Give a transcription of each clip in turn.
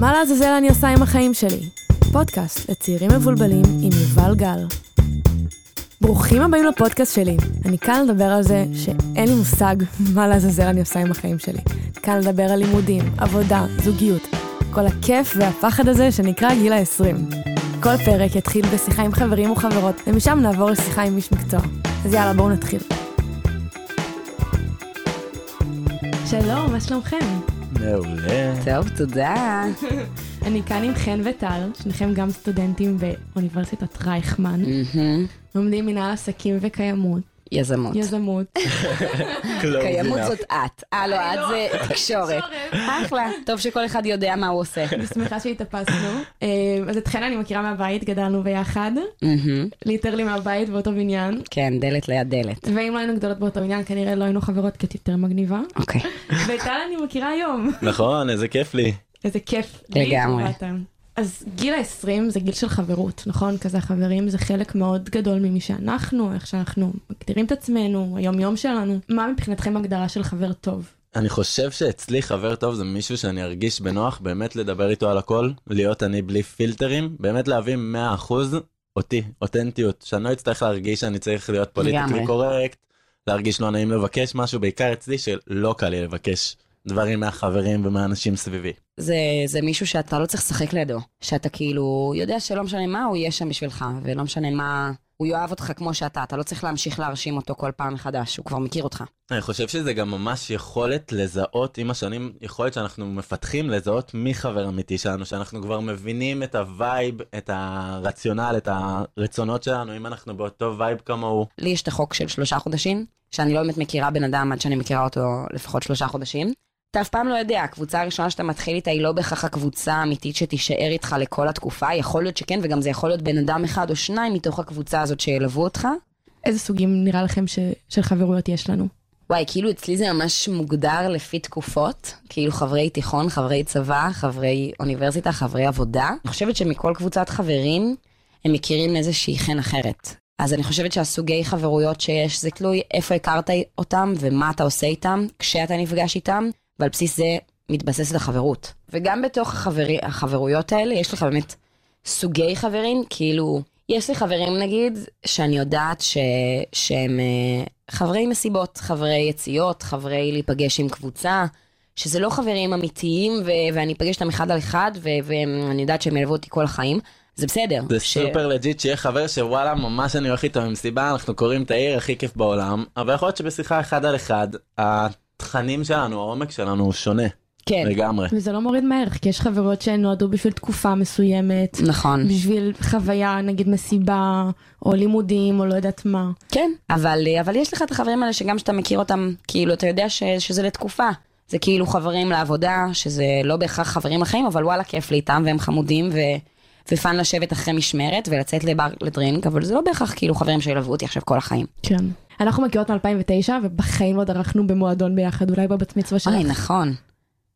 מה לעזאזל אני עושה עם החיים שלי? פודקאסט לצעירים מבולבלים עם יובל גל. ברוכים הבאים לפודקאסט שלי. אני כאן לדבר על זה שאין לי מושג מה לעזאזל אני עושה עם החיים שלי. כאן לדבר על לימודים, עבודה, זוגיות. כל הכיף והפחד הזה שנקרא גיל ה-20. כל פרק יתחיל בשיחה עם חברים וחברות, ומשם נעבור לשיחה עם איש מקצוע. אז יאללה, בואו נתחיל. שלום, מה שלומכם? מעולה. טוב, תודה. אני כאן עם חן וטל, שניכם גם סטודנטים באוניברסיטת רייכמן. לומדים מנהל עסקים וקיימות, יזמות. יזמות. קיימות זאת את. אה, לא, את זה תקשורת. אחלה. טוב שכל אחד יודע מה הוא עושה. אני שמחה שהתאפסנו. אה, אז את חן אני מכירה מהבית, גדלנו ביחד. ליטרלי מהבית באותו בניין, כן, דלת ליד דלת. ואם לא היינו גדולות באותו בניין, כנראה לא היינו חברות כי את יותר מגניבה. אוקיי. וטל אני מכירה היום. נכון, איזה כיף לי. איזה כיף. לגמרי. אז גיל ה-20 זה גיל של חברות, נכון? כזה החברים זה חלק מאוד גדול ממי שאנחנו, איך שאנחנו מגדירים את עצמנו, היום יום שלנו. מה מבחינתכם הגדרה של חבר טוב? אני חושב שאצלי חבר טוב זה מישהו שאני ארגיש בנוח באמת לדבר איתו על הכל, להיות אני בלי פילטרים, באמת להביא 100% אותי, אותנטיות, שאני לא אצטרך להרגיש שאני צריך להיות פוליטיקלי. קורקט, להרגיש לא נעים לבקש משהו, בעיקר אצלי שלא קל לי לבקש דברים מהחברים ומהאנשים סביבי. זה, זה מישהו שאתה לא צריך לשחק לידו. שאתה כאילו יודע שלא משנה מה, הוא יהיה שם בשבילך, ולא משנה מה, הוא יאהב אותך כמו שאתה, אתה לא צריך להמשיך להרשים אותו כל פעם מחדש, הוא כבר מכיר אותך. אני חושב שזה גם ממש יכולת לזהות עם השנים, יכולת שאנחנו מפתחים לזהות מי חבר אמיתי שלנו, שאנחנו כבר מבינים את ה vibe, את הרציונל, את הרצונות שלנו, אם אנחנו באותו vibe כמוהו. לי יש את החוק של שלושה חודשים, שאני לא באמת מכירה בן אדם עד שאני מכירה אותו לפחות שלושה חודשים. אתה אף פעם לא יודע, הקבוצה הראשונה שאתה מתחיל איתה היא לא בהכרח הקבוצה האמיתית שתישאר איתך לכל התקופה, יכול להיות שכן, וגם זה יכול להיות בן אדם אחד או שניים מתוך הקבוצה הזאת שילוו אותך. איזה סוגים נראה לכם ש... של חברויות יש לנו? וואי, כאילו אצלי זה ממש מוגדר לפי תקופות, כאילו חברי תיכון, חברי צבא, חברי אוניברסיטה, חברי עבודה. אני חושבת שמכל קבוצת חברים, הם מכירים איזושהי חן אחרת. אז אני חושבת שהסוגי חברויות שיש, זה תלוי איפה הכרת אותם ומה אתה עושה איתם כשאתה נפגש איתם, ועל בסיס זה מתבססת החברות. וגם בתוך החברי, החברויות האלה, יש לך באמת סוגי חברים, כאילו, יש לי חברים נגיד, שאני יודעת ש... שהם אה, חברי מסיבות, חברי יציאות, חברי להיפגש עם קבוצה, שזה לא חברים אמיתיים, ו... ואני אפגש איתם אחד על אחד, ו... ואני יודעת שהם ילוו אותי כל החיים. זה בסדר. זה ש- super legit שיהיה חבר שוואלה ממש אני הולך איתו ממסיבה אנחנו קורעים את העיר הכי כיף בעולם אבל יכול להיות שבשיחה אחד על אחד התכנים שלנו העומק שלנו הוא שונה כן, לגמרי. וזה לא מוריד מהערך, כי יש חברות שנועדו בשביל תקופה מסוימת, נכון. בשביל חוויה, נגיד מסיבה, או לימודים, או לא יודעת מה. כן, אבל, אבל יש לך את החברים האלה שגם כשאתה מכיר אותם, כאילו, אתה יודע ש, שזה לתקופה. זה כאילו חברים לעבודה, שזה לא בהכרח חברים לחיים, אבל וואלה, כיף לי איתם, והם חמודים, ו, ופאן לשבת אחרי משמרת ולצאת לבר לדרינק, אבל זה לא בהכרח כאילו חברים שילוו אותי עכשיו כל החיים. כן. אנחנו מכירות מ-2009, ובחיים לא דרכנו במועדון ביחד, אולי בבת מצווה שלך. אוי, נכון.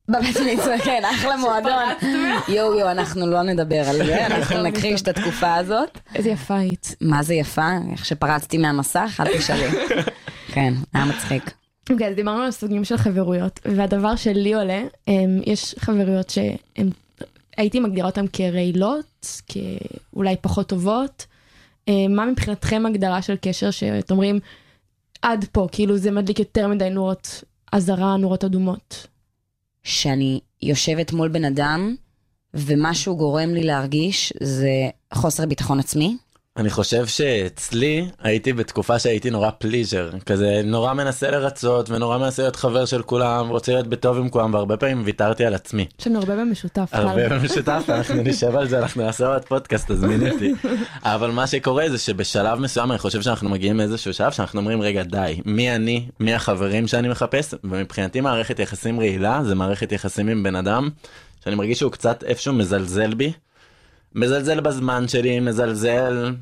בבית מצווה, כן, אחלה מועדון. יואו יואו, אנחנו לא נדבר על זה, אנחנו נכחיש את התקופה הזאת. איזה יפה היית. מה זה יפה, איך שפרצתי מהמסך, אל תשאלי. כן, היה מצחיק. אוקיי, אז דיברנו על סוגים של חברויות, והדבר שלי עולה, הם, יש חברויות שהן, הייתי מגדירה אותן כרעילות, כאולי פחות טובות. אה, מה מבחינתכם הגדרה של קשר שאתם אומרים, עד פה, כאילו זה מדליק יותר מדי נורות אזהרה, נורות אדומות. שאני יושבת מול בן אדם, ומשהו גורם לי להרגיש זה חוסר ביטחון עצמי. אני חושב שאצלי הייתי בתקופה שהייתי נורא פליז'ר כזה נורא מנסה לרצות ונורא מנסה להיות חבר של כולם רוצה להיות בטוב עם כולם והרבה פעמים ויתרתי על עצמי. יש לנו הרבה במשותף. הרבה. במשותף אנחנו נשב על זה אנחנו נעשה עוד פודקאסט תזמיני אותי אבל מה שקורה זה שבשלב מסוים אני חושב שאנחנו מגיעים לאיזשהו שלב שאנחנו אומרים רגע די מי אני מי החברים שאני מחפש ומבחינתי מערכת יחסים רעילה זה מערכת יחסים עם בן אדם שאני מרגיש שהוא קצת איפשהו מזלזל בי. מזלזל בזמן שלי מזלזל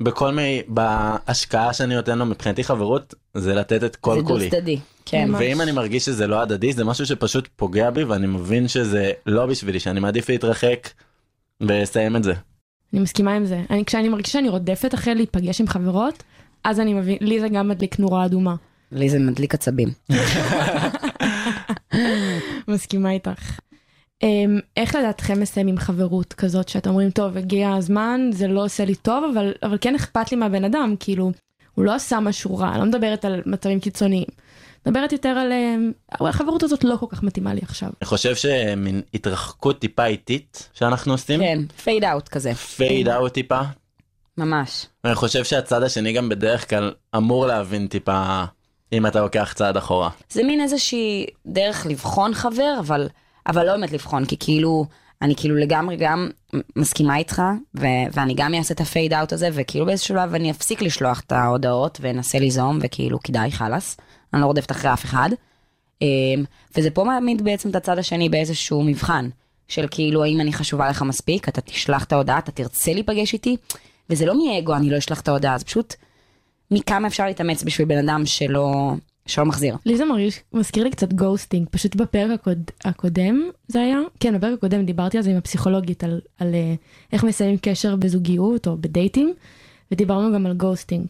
בכל מיני בהשקעה שאני נותן לו מבחינתי חברות זה לתת את כל זה דו כולי. צדדי. כן. ממש. ואם אני מרגיש שזה לא הדדי זה משהו שפשוט פוגע בי ואני מבין שזה לא בשבילי שאני מעדיף להתרחק ולסיים את זה. אני מסכימה עם זה. אני, כשאני מרגישה שאני רודפת אחרי להיפגש עם חברות, אז אני מבין, לי זה גם מדליק נורה אדומה. לי זה מדליק עצבים. מסכימה איתך. אמ, איך לדעתכם מסיימים חברות כזאת שאתם אומרים טוב הגיע הזמן זה לא עושה לי טוב אבל אבל כן אכפת לי מהבן אדם כאילו הוא לא עשה משהו רע לא מדברת על מצבים קיצוניים. מדברת יותר על אמ, החברות הזאת לא כל כך מתאימה לי עכשיו. אני חושב שמין התרחקות טיפה איטית שאנחנו עושים, כן, fade out כזה. fade out טיפה. ממש. אני חושב שהצד השני גם בדרך כלל אמור להבין טיפה אם אתה לוקח צעד אחורה. זה מין איזושהי דרך לבחון חבר, אבל, אבל לא באמת לבחון, כי כאילו, אני כאילו לגמרי גם מסכימה איתך, ו- ואני גם אעשה את ה fade out הזה, וכאילו באיזשהו שלב אני אפסיק לשלוח את ההודעות, ואנסה ליזום, וכאילו די, חלאס. אני לא רודפת אחרי אף אחד. אמ, וזה פה מעמיד בעצם את הצד השני באיזשהו מבחן, של כאילו, האם אני חשובה לך מספיק, אתה תשלח את ההודעה, אתה תרצה להיפגש איתי, וזה לא מאגו, אני לא אשלח את ההודעה, זה פשוט מכמה אפשר להתאמץ בשביל בן אדם שלא, שלא מחזיר. לי זה מרגיש, מזכיר לי קצת ghosting, פשוט בפרק הקוד, הקודם זה היה, כן בפרק הקודם דיברתי על זה עם הפסיכולוגית, על, על אה, איך מסיימים קשר בזוגיות או בדייטים, ודיברנו גם על ghosting.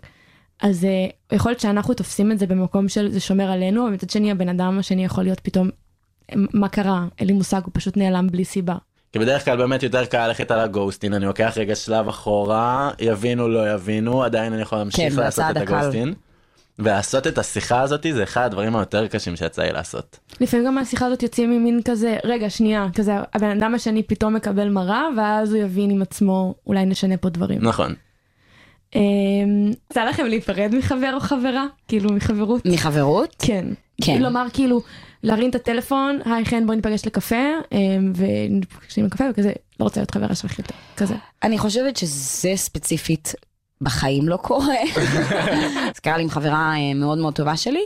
אז אה, יכול להיות שאנחנו תופסים את זה במקום של זה שומר עלינו, אבל מצד שני הבן אדם השני יכול להיות פתאום, מה קרה, אין לי מושג, הוא פשוט נעלם בלי סיבה. כי בדרך כלל באמת יותר קל ללכת על ה ghosting, אני לוקח רגע שלב אחורה, יבינו לא יבינו, עדיין אני יכול להמשיך כן, לעשות את. ה ghosting. ולעשות את השיחה הזאת זה אחד הדברים היותר קשים שיצא לי לעשות. לפעמים גם מהשיחה הזאת יוצאים ממין כזה, רגע שנייה, כזה הבן אדם השני פתאום מקבל מראה, ואז הוא יבין עם עצמו, אולי נשנה פה דברים. נכון. אמ, יצא לכם להיפרד מחבר או חברה? כאילו מחברות? מחברות? כן. כן. לומר כאילו, להרים את הטלפון, היי חן בואי ניפגש לקפה, אמ, ונפגשים לקפה וכזה, לא רוצה להיות חברה שלך יותר, כזה. אני חושבת שזה ספציפית בחיים לא קורה. זה קרה לי עם חברה אה, מאוד מאוד טובה שלי,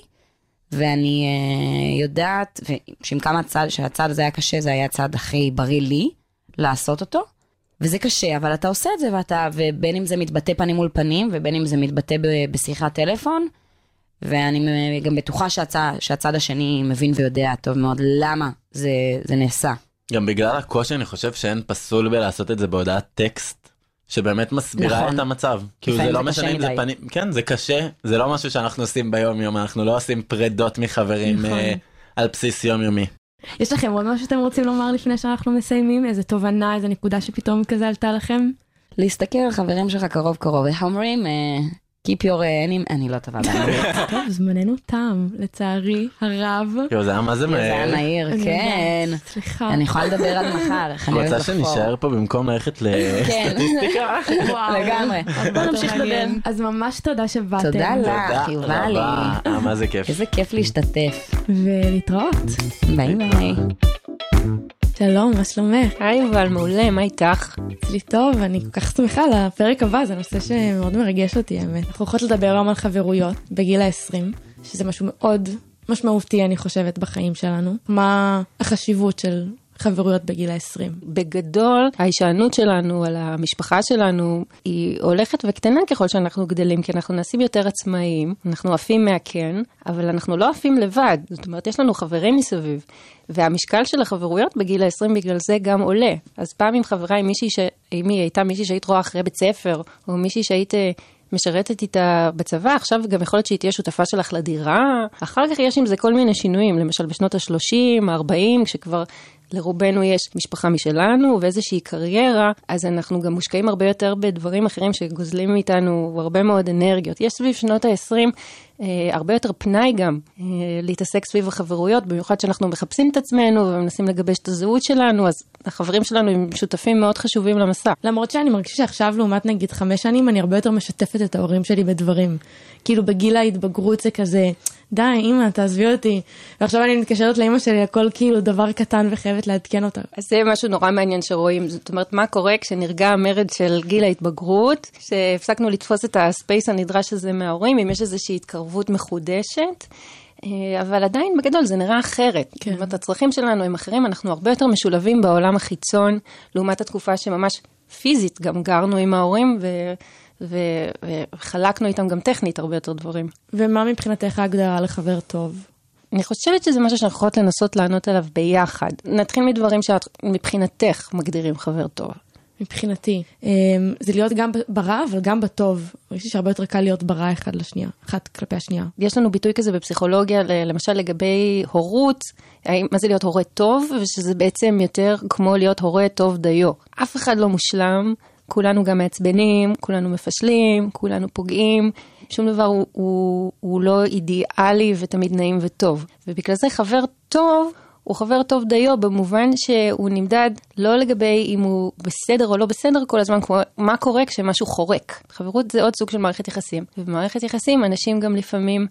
ואני אה, יודעת, שעם כמה הצד, שהצד הזה היה קשה, זה היה הצד הכי בריא לי לעשות אותו. וזה קשה, אבל אתה עושה את זה, ואתה, ובין אם זה מתבטא פנים מול פנים, ובין אם זה מתבטא ב- בשיחת טלפון, ואני גם בטוחה שהצד, שהצד השני מבין ויודע טוב מאוד למה זה, זה נעשה. גם בגלל הקושי אני חושב שאין פסול בלעשות את זה בהודעת טקסט. שבאמת מסבירה נכון. את המצב. כאילו זה לא משנה אם זה. פנים, כן זה קשה, זה לא משהו שאנחנו עושים ביום יום, אנחנו לא עושים פרדות מחברים נכון. אה, על בסיס יום יומי. יש לכם עוד משהו שאתם רוצים לומר לפני שאנחנו מסיימים? איזה תובנה, איזה נקודה שפתאום כזה עלתה לכם? להסתכל על חברים שלך קרוב קרוב, איך אומרים? אה, Keep your אה, any... אני לא טובה באנגלית. טוב, זמננו תם, לצערי הרב. כאילו זה היה מה זה זה היה מהר. מהיר, כן. סליחה. אני יכולה לדבר עד מחר, איך אני אוהבת רוצה לחפור. שנשאר פה במקום ללכת כן. לסטטיסטיקה? וואו. לגמרי. בוא נמשיך לדבר. אז ממש תודה שבאתם. תודה לך. תודה יובלי. רבה, אה, מה זה כיף. איזה כיף להשתתף. ולהתראות. ביי ביי. שלום, מה שלומך? היי יובל, מעולה, מה איתך? אצלי טוב, אני כל כך שמחה על הפרק הבא, זה נושא שמאוד מרגש אותי האמת. אנחנו הולכות לדבר היום על חברויות בגיל ה-20, שזה משהו מאוד משמעותי אני חושבת בחיים שלנו. מה החשיבות של חברויות בגיל ה-20? בגדול, ההישענות שלנו על המשפחה שלנו היא הולכת וקטנה ככל שאנחנו גדלים, כי אנחנו נעשים יותר עצמאיים, אנחנו עפים מהקן, אבל אנחנו לא עפים לבד. זאת אומרת, יש לנו חברים מסביב, והמשקל של החברויות בגיל ה-20 בגלל זה גם עולה. אז פעם עם חברה, עם מישהי ש... אם היא הייתה מישהי שהיית רואה אחרי בית ספר, או מישהי שהיית... אה, משרתת איתה בצבא, עכשיו גם יכול להיות שהיא תהיה שותפה שלך לדירה. אחר כך יש עם זה כל מיני שינויים, למשל בשנות ה-30, ה-40, כשכבר לרובנו יש משפחה משלנו ואיזושהי קריירה, אז אנחנו גם מושקעים הרבה יותר בדברים אחרים שגוזלים מאיתנו הרבה מאוד אנרגיות. יש סביב שנות ה-20 אה, הרבה יותר פנאי גם אה, להתעסק סביב החברויות, במיוחד שאנחנו מחפשים את עצמנו ומנסים לגבש את הזהות שלנו, אז החברים שלנו הם שותפים מאוד חשובים למסע. למרות שאני מרגישה שעכשיו לעומת נגיד חמש שנים אני הרבה יותר משתפת את ההורים שלי בדברים. כאילו בגיל ההתבגרות זה כזה, די אמא תעזבי אותי. ועכשיו אני מתקשרת לאמא שלי הכל כאילו דבר קטן וחייבת לעדכן אותה. אז זה משהו נורא מעניין שרואים, זאת אומרת, מה קורה כשנרגע המרד של גיל ההתבגרות, שהפסקנו לתפוס את הספייס הנדרש הזה מההורים, אם יש איזושהי התקרבות מחודשת. אה, אבל עדיין בגדול זה נראה אחרת. כן. זאת אומרת, הצרכים שלנו הם אחרים, אנחנו הרבה יותר משולבים בעולם החיצון, לעומת התקופה שממש פיזית גם גרנו עם ההורים ו... ו- וחלקנו איתם גם טכנית הרבה יותר דברים. ומה מבחינתך ההגדרה לחבר טוב? אני חושבת שזה משהו שאנחנו יכולות לנסות לענות עליו ביחד. נתחיל מדברים שאת מבחינתך מגדירים חבר טוב. מבחינתי. אמ, זה להיות גם ברע, אבל גם בטוב. יש לי שהרבה יותר קל להיות ברע אחד לשנייה, אחת כלפי השנייה. יש לנו ביטוי כזה בפסיכולוגיה, למשל לגבי הורות, מה זה להיות הורה טוב, ושזה בעצם יותר כמו להיות הורה טוב דיו. אף אחד לא מושלם, כולנו גם מעצבנים, כולנו מפשלים, כולנו פוגעים, שום דבר הוא, הוא, הוא לא אידיאלי ותמיד נעים וטוב. ובגלל זה חבר טוב הוא חבר טוב דיו במובן שהוא נמדד לא לגבי אם הוא בסדר או לא בסדר כל הזמן, כמו מה קורה כשמשהו חורק. חברות זה עוד סוג של מערכת יחסים. ובמערכת יחסים אנשים גם לפעמים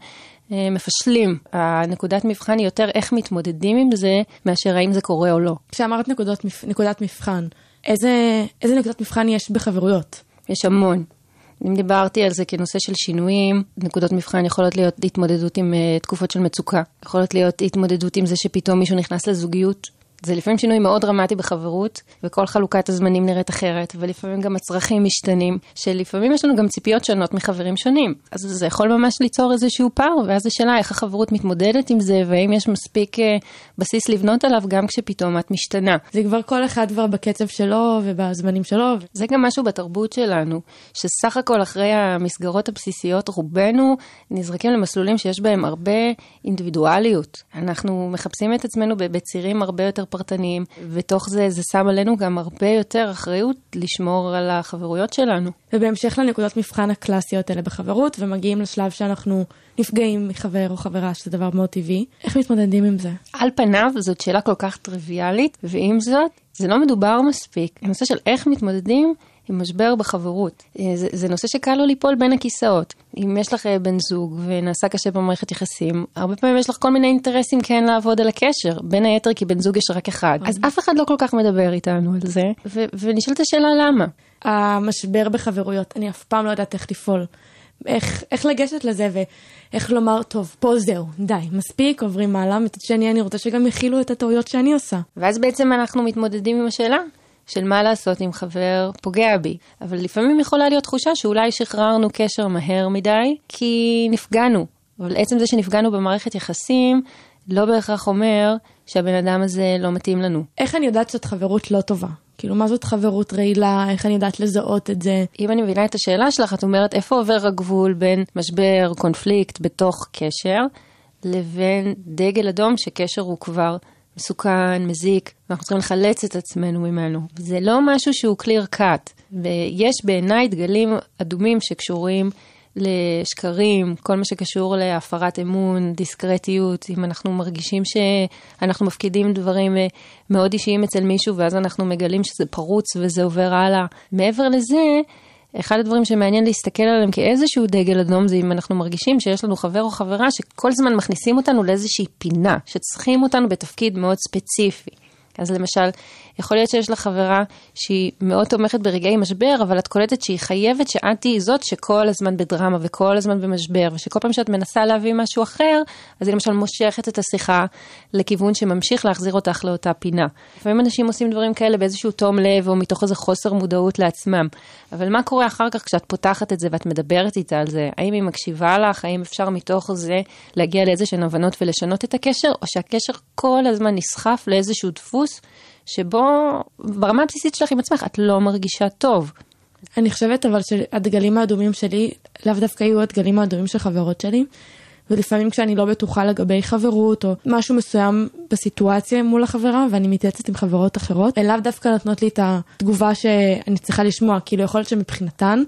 אה, מפשלים. הנקודת מבחן היא יותר איך מתמודדים עם זה, מאשר האם זה קורה או לא. כשאמרת נקודות, נקודת מבחן, איזה, איזה נקודות מבחן יש בחברויות? יש המון. אם דיברתי על זה כנושא של שינויים, נקודות מבחן יכולות להיות התמודדות עם uh, תקופות של מצוקה, יכולות להיות התמודדות עם זה שפתאום מישהו נכנס לזוגיות זה לפעמים שינוי מאוד דרמטי בחברות, וכל חלוקת הזמנים נראית אחרת, ולפעמים גם הצרכים משתנים, שלפעמים יש לנו גם ציפיות שונות מחברים שונים. אז זה יכול ממש ליצור איזשהו פער, ואז השאלה איך החברות מתמודדת עם זה, והאם יש מספיק uh, בסיס לבנות עליו גם כשפתאום את משתנה. זה כבר כל אחד כבר בקצב שלו ובזמנים שלו. זה גם משהו בתרבות שלנו, שסך הכל אחרי המסגרות הבסיסיות, רובנו נזרקים למסלולים שיש בהם הרבה אינדיבידואליות. אנחנו מחפשים את עצמנו בצירים הרבה יותר פרטניים, ותוך זה זה שם עלינו גם הרבה יותר אחריות לשמור על החברויות שלנו. ובהמשך לנקודות מבחן הקלאסיות האלה בחברות, ומגיעים לשלב שאנחנו נפגעים מחבר או חברה, שזה דבר מאוד טבעי, איך מתמודדים עם זה? על פניו זאת שאלה כל כך טריוויאלית, ועם זאת, זה לא מדובר מספיק. הנושא של איך מתמודדים משבר בחברות. אה, זה, זה נושא שקל לו ליפול בין הכיסאות. אם יש לך אה, בן זוג ונעשה קשה במערכת יחסים, הרבה פעמים יש לך כל מיני אינטרסים כן לעבוד על הקשר, בין היתר כי בן זוג יש רק אחד. אז אף אחד לא כל כך מדבר איתנו על זה, ו- ונשאלת השאלה למה. המשבר בחברויות, אני אף פעם לא יודעת איך לפעול. איך, איך לגשת לזה ואיך לומר, טוב, פה זהו, די, מספיק, עוברים מעלה, מצד שני אני רוצה שגם יכילו את הטעויות שאני עושה. ואז בעצם אנחנו מתמודדים עם השאלה, של מה לעשות אם חבר פוגע בי. אבל לפעמים יכולה להיות תחושה שאולי שחררנו קשר מהר מדי, כי נפגענו. אבל עצם זה שנפגענו במערכת יחסים, לא בהכרח אומר שהבן אדם הזה לא מתאים לנו. איך אני יודעת שזאת חברות לא טובה? כאילו, מה זאת חברות רעילה? איך אני יודעת לזהות את זה? אם אני מבינה את השאלה שלך, את אומרת איפה עובר הגבול בין משבר, קונפליקט בתוך קשר, לבין דגל אדום שקשר הוא כבר מסוכן, מזיק, ואנחנו צריכים לחלץ את עצמנו ממנו. זה לא משהו שהוא clear cut, ויש בעיניי דגלים אדומים שקשורים לשקרים, כל מה שקשור להפרת אמון, דיסקרטיות, אם אנחנו מרגישים שאנחנו מפקידים דברים אה, מאוד אישיים אצל מישהו ואז אנחנו מגלים שזה פרוץ וזה עובר הלאה. מעבר לזה, אחד הדברים שמעניין להסתכל עליהם כאיזשהו דגל אדום זה אם אנחנו מרגישים שיש לנו חבר או חברה שכל זמן מכניסים אותנו לאיזושהי פינה, שצריכים אותנו בתפקיד מאוד ספציפי. אז למשל, יכול להיות שיש לך חברה שהיא מאוד תומכת ברגעי משבר, אבל את קולטת שהיא חייבת שאת תהיי זאת שכל הזמן בדרמה וכל הזמן במשבר, ושכל פעם שאת מנסה להביא משהו אחר, אז היא למשל מושכת את השיחה לכיוון שממשיך להחזיר אותך לאותה פינה. לפעמים אנשים עושים דברים כאלה באיזשהו תום לב, או מתוך איזה חוסר מודעות לעצמם. אבל מה קורה אחר כך כשאת פותחת את זה ואת מדברת איתה על זה? האם היא מקשיבה לך? האם אפשר מתוך זה להגיע לאיזשהן הבנות ולשנות את הקשר? או שהקשר כל הזמן נסחף לאיזשהו דפוס שבו ברמה הבסיסית שלך עם עצמך את לא מרגישה טוב. אני חושבת אבל שהדגלים האדומים שלי לאו דווקא יהיו הדגלים האדומים של חברות שלי. ולפעמים כשאני לא בטוחה לגבי חברות או משהו מסוים בסיטואציה מול החברה ואני מתייעצת עם חברות אחרות, הן לאו דווקא נותנות לי את התגובה שאני צריכה לשמוע, כאילו יכול להיות שמבחינתן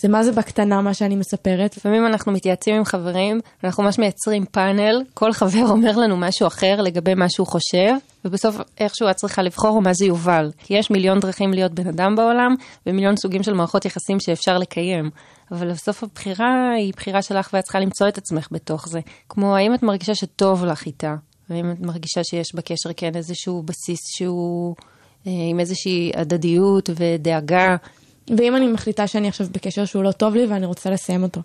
זה מה זה בקטנה מה שאני מספרת. לפעמים אנחנו מתייעצים עם חברים, אנחנו ממש מייצרים פאנל, כל חבר אומר לנו משהו אחר לגבי מה שהוא חושב, ובסוף איכשהו את צריכה לבחור מה זה יובל. כי יש מיליון דרכים להיות בן אדם בעולם, ומיליון סוגים של מערכות יחסים שאפשר לקיים. אבל בסוף הבחירה היא בחירה שלך ואת צריכה למצוא את עצמך בתוך זה. כמו האם את מרגישה שטוב לך איתה, והאם את מרגישה שיש בקשר כן איזשהו בסיס שהוא אה, עם איזושהי הדדיות ודאגה. ואם אני מחליטה שאני עכשיו בקשר שהוא לא טוב לי ואני רוצה לסיים אותו,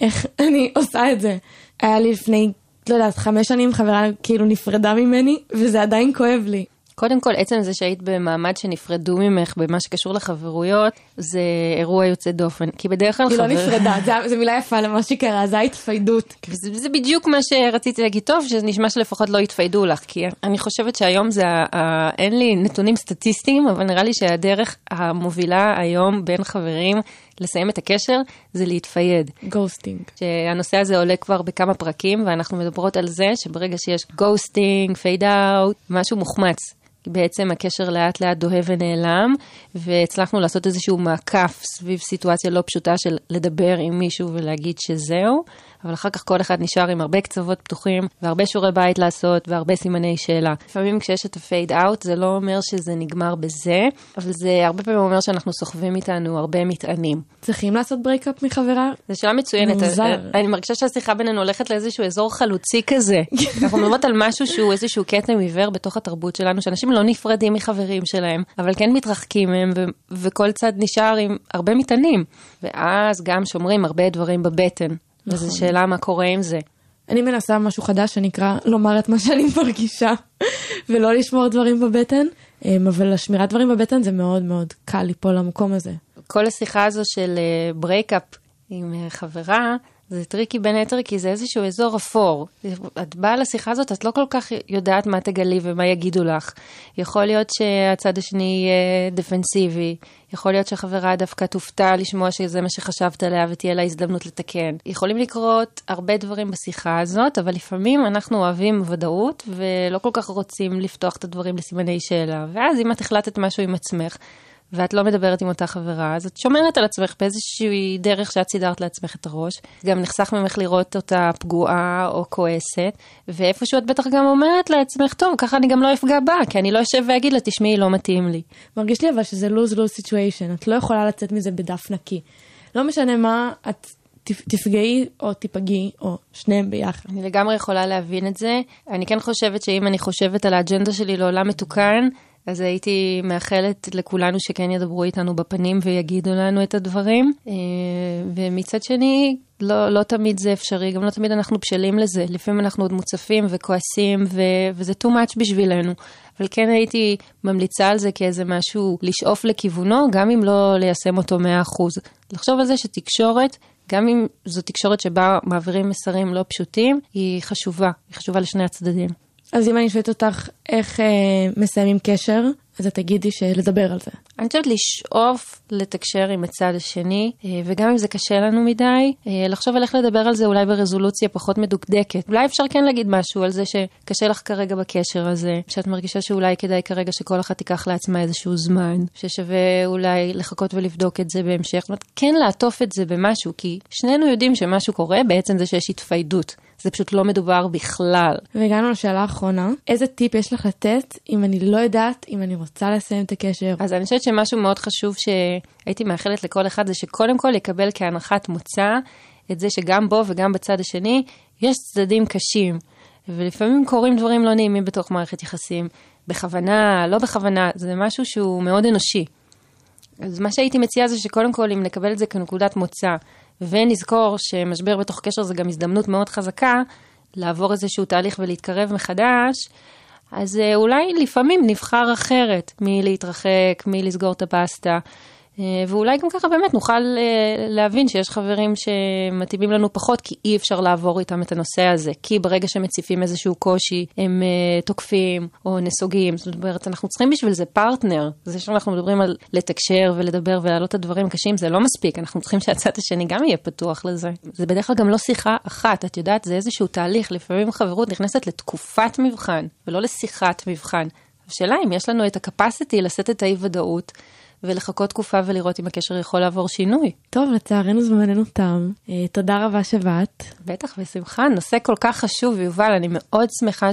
איך אני עושה את זה? היה לי לפני, לא יודעת, חמש שנים חברה כאילו נפרדה ממני, וזה עדיין כואב לי. קודם כל, עצם זה שהיית במעמד שנפרדו ממך במה שקשור לחברויות, זה אירוע יוצא דופן. כי בדרך כלל היא חבר... לא נפרדה, זו מילה יפה למה שקרה, זה ההתפיידות. וזה זה בדיוק מה שרציתי להגיד, טוב, שנשמע שלפחות לא יתפיידו לך, כי אני חושבת שהיום זה, ה- אין לי נתונים סטטיסטיים, אבל נראה לי שהדרך המובילה היום בין חברים לסיים את הקשר, זה להתפייד. ghosting. שהנושא הזה עולה כבר בכמה פרקים, ואנחנו מדברות על זה שברגע שיש ghosting, fade out, משהו מוחמץ. בעצם הקשר לאט לאט דוהה ונעלם, והצלחנו לעשות איזשהו מעקף סביב סיטואציה לא פשוטה של לדבר עם מישהו ולהגיד שזהו, אבל אחר כך כל אחד נשאר עם הרבה קצוות פתוחים, והרבה שיעורי בית לעשות, והרבה סימני שאלה. לפעמים כשיש את ה fade out, זה לא אומר שזה נגמר בזה, אבל זה הרבה פעמים אומר שאנחנו סוחבים איתנו הרבה מטענים. צריכים לעשות breakup מחברה? זו שאלה מצוינת. מוזר. אני מרגישה שהשיחה בינינו הולכת לאיזשהו אזור חלוצי כזה. אנחנו מדברות על משהו שהוא איזשהו כתם עיוור בתוך התרבות שלנו, שאנשים לא נפרדים מחברים שלהם, אבל כן מתרחקים מהם, ו- וכל צד נשאר עם הרבה מטענים. ואז גם שומרים הרבה דברים בבטן. וזו נכון. שאלה מה קורה עם זה. אני מנסה משהו חדש שנקרא לומר את מה שאני מרגישה, ולא לשמור דברים בבטן, אמ, אבל השמירת דברים בבטן זה מאוד מאוד קל ליפול למקום הזה. כל השיחה הזו של breakup עם אה, חברה, זה tricky בין היתר כי זה איזשהו אזור אפור. את באה לשיחה הזאת, את לא כל כך יודעת מה תגלי ומה יגידו לך. יכול להיות שהצד השני יהיה דפנסיבי, יכול להיות שהחברה דווקא תופתע לשמוע שזה מה שחשבת עליה ותהיה לה הזדמנות לתקן. יכולים לקרות הרבה דברים בשיחה הזאת, אבל לפעמים אנחנו אוהבים ודאות ולא כל כך רוצים לפתוח את הדברים לסימני שאלה. ואז אם את החלטת משהו עם עצמך, ואת לא מדברת עם אותה חברה, אז את שומרת על עצמך באיזושהי דרך שאת סידרת לעצמך את הראש. גם נחסך ממך לראות אותה פגועה או כועסת, ואיפשהו את בטח גם אומרת לעצמך, טוב, ככה אני גם לא אפגע בה, כי אני לא אשב ואגיד לה, תשמעי, לא מתאים לי. מרגיש לי אבל שזה lose-lose situation, את לא יכולה לצאת מזה בדף נקי. לא משנה מה, את תפ- תפגעי או תיפגעי, או שניהם ביחד. אני לגמרי יכולה להבין את זה. אני כן חושבת שאם אני חושבת על האג'נדה שלי לעולם מתוקן, אז הייתי מאחלת לכולנו שכן ידברו איתנו בפנים ויגידו לנו את הדברים. אה, ומצד שני, לא, לא תמיד זה אפשרי, גם לא תמיד אנחנו בשלים לזה. לפעמים אנחנו עוד מוצפים וכועסים, ו- וזה too much בשבילנו. אבל כן הייתי ממליצה על זה כאיזה משהו לשאוף לכיוונו, גם אם לא ליישם אותו 100%. לחשוב על זה שתקשורת, גם אם זו תקשורת שבה מעבירים מסרים לא פשוטים, היא חשובה, היא חשובה לשני הצדדים. אז אם אני שואלת אותך איך אה, מסיימים קשר, אז את תגידי שלדבר על זה. אני חושבת לשאוף לתקשר עם הצד השני, אה, וגם אם זה קשה לנו מדי, אה, לחשוב על איך לדבר על זה אולי ברזולוציה פחות מדוקדקת. אולי אפשר כן להגיד משהו על זה שקשה לך כרגע בקשר הזה, שאת מרגישה שאולי כדאי כרגע שכל אחת תיקח לעצמה איזשהו זמן, ששווה אולי לחכות ולבדוק את זה בהמשך. זאת אומרת, כן לעטוף את זה במשהו, כי שנינו יודעים שמשהו קורה בעצם זה שיש התפיידות. זה פשוט לא מדובר בכלל. והגענו לשאלה האחרונה, איזה טיפ יש לך לתת אם אני לא יודעת אם אני רוצה לסיים את הקשר? אז אני חושבת שמשהו מאוד חשוב שהייתי מאחלת לכל אחד זה שקודם כל יקבל כהנחת מוצא את זה שגם בו וגם בצד השני יש צדדים קשים. ולפעמים קורים דברים לא נעימים בתוך מערכת יחסים, בכוונה, לא בכוונה, זה משהו שהוא מאוד אנושי. אז מה שהייתי מציעה זה שקודם כל אם נקבל את זה כנקודת מוצא, ונזכור שמשבר בתוך קשר זה גם הזדמנות מאוד חזקה לעבור איזשהו תהליך ולהתקרב מחדש, אז אה, אולי לפעמים נבחר אחרת מלהתרחק, מלסגור את הבסטה. אה, ואולי גם ככה באמת נוכל אה, להבין שיש חברים שמתאימים לנו פחות, כי אי אפשר לעבור איתם את הנושא הזה. כי ברגע שמציפים איזשהו קושי, הם אה, תוקפים או נסוגים. זאת אומרת, אנחנו צריכים בשביל זה פרטנר. זה שאנחנו מדברים על לתקשר ולדבר ולהעלות את הדברים הקשים, זה לא מספיק. אנחנו צריכים שהצד השני גם יהיה פתוח לזה. זה בדרך כלל גם לא שיחה אחת, את יודעת, זה איזשהו תהליך. לפעמים חברות נכנסת לתקופת מבחן, ולא לשיחת מבחן. השאלה אם יש לנו את הקפסיטי לשאת את האי-ודאות. ולחכות תקופה ולראות אם הקשר יכול לעבור שינוי. טוב, לצערנו זמננו תם. אה, תודה רבה שבאת. בטח, בשמחה. נושא כל כך חשוב, יובל, אני מאוד שמחה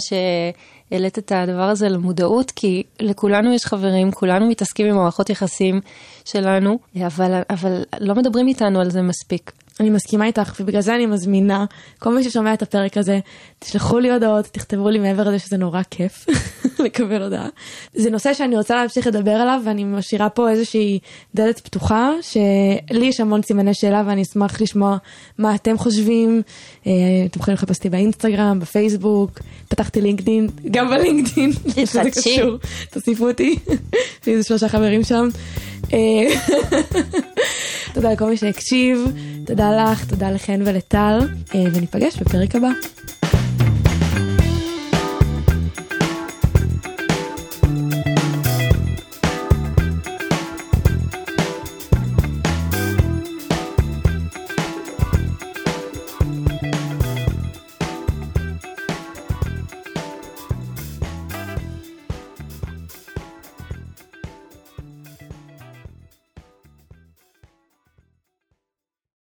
שהעלית את הדבר הזה למודעות, כי לכולנו יש חברים, כולנו מתעסקים עם מערכות יחסים שלנו, אבל, אבל לא מדברים איתנו על זה מספיק. אני מסכימה איתך, ובגלל זה אני מזמינה כל מי ששומע את הפרק הזה, תשלחו לי הודעות, תכתבו לי מעבר לזה שזה נורא כיף לקבל הודעה. זה נושא שאני רוצה להמשיך לדבר עליו, ואני משאירה פה איזושהי דלת פתוחה, שלי יש המון סימני שאלה, ואני אשמח לשמוע מה אתם חושבים. אה, אתם יכולים לחפש אותי באינסטגרם, בפייסבוק, פתחתי לינקדאין, גם בלינקדאין, שזה. קשור, תוסיפו אותי, יש לי איזה שלושה חברים שם. אה, תודה לכל מי שהקשיב, תודה לך, תודה לחן ולטל, אה, וניפגש בפרק הבא.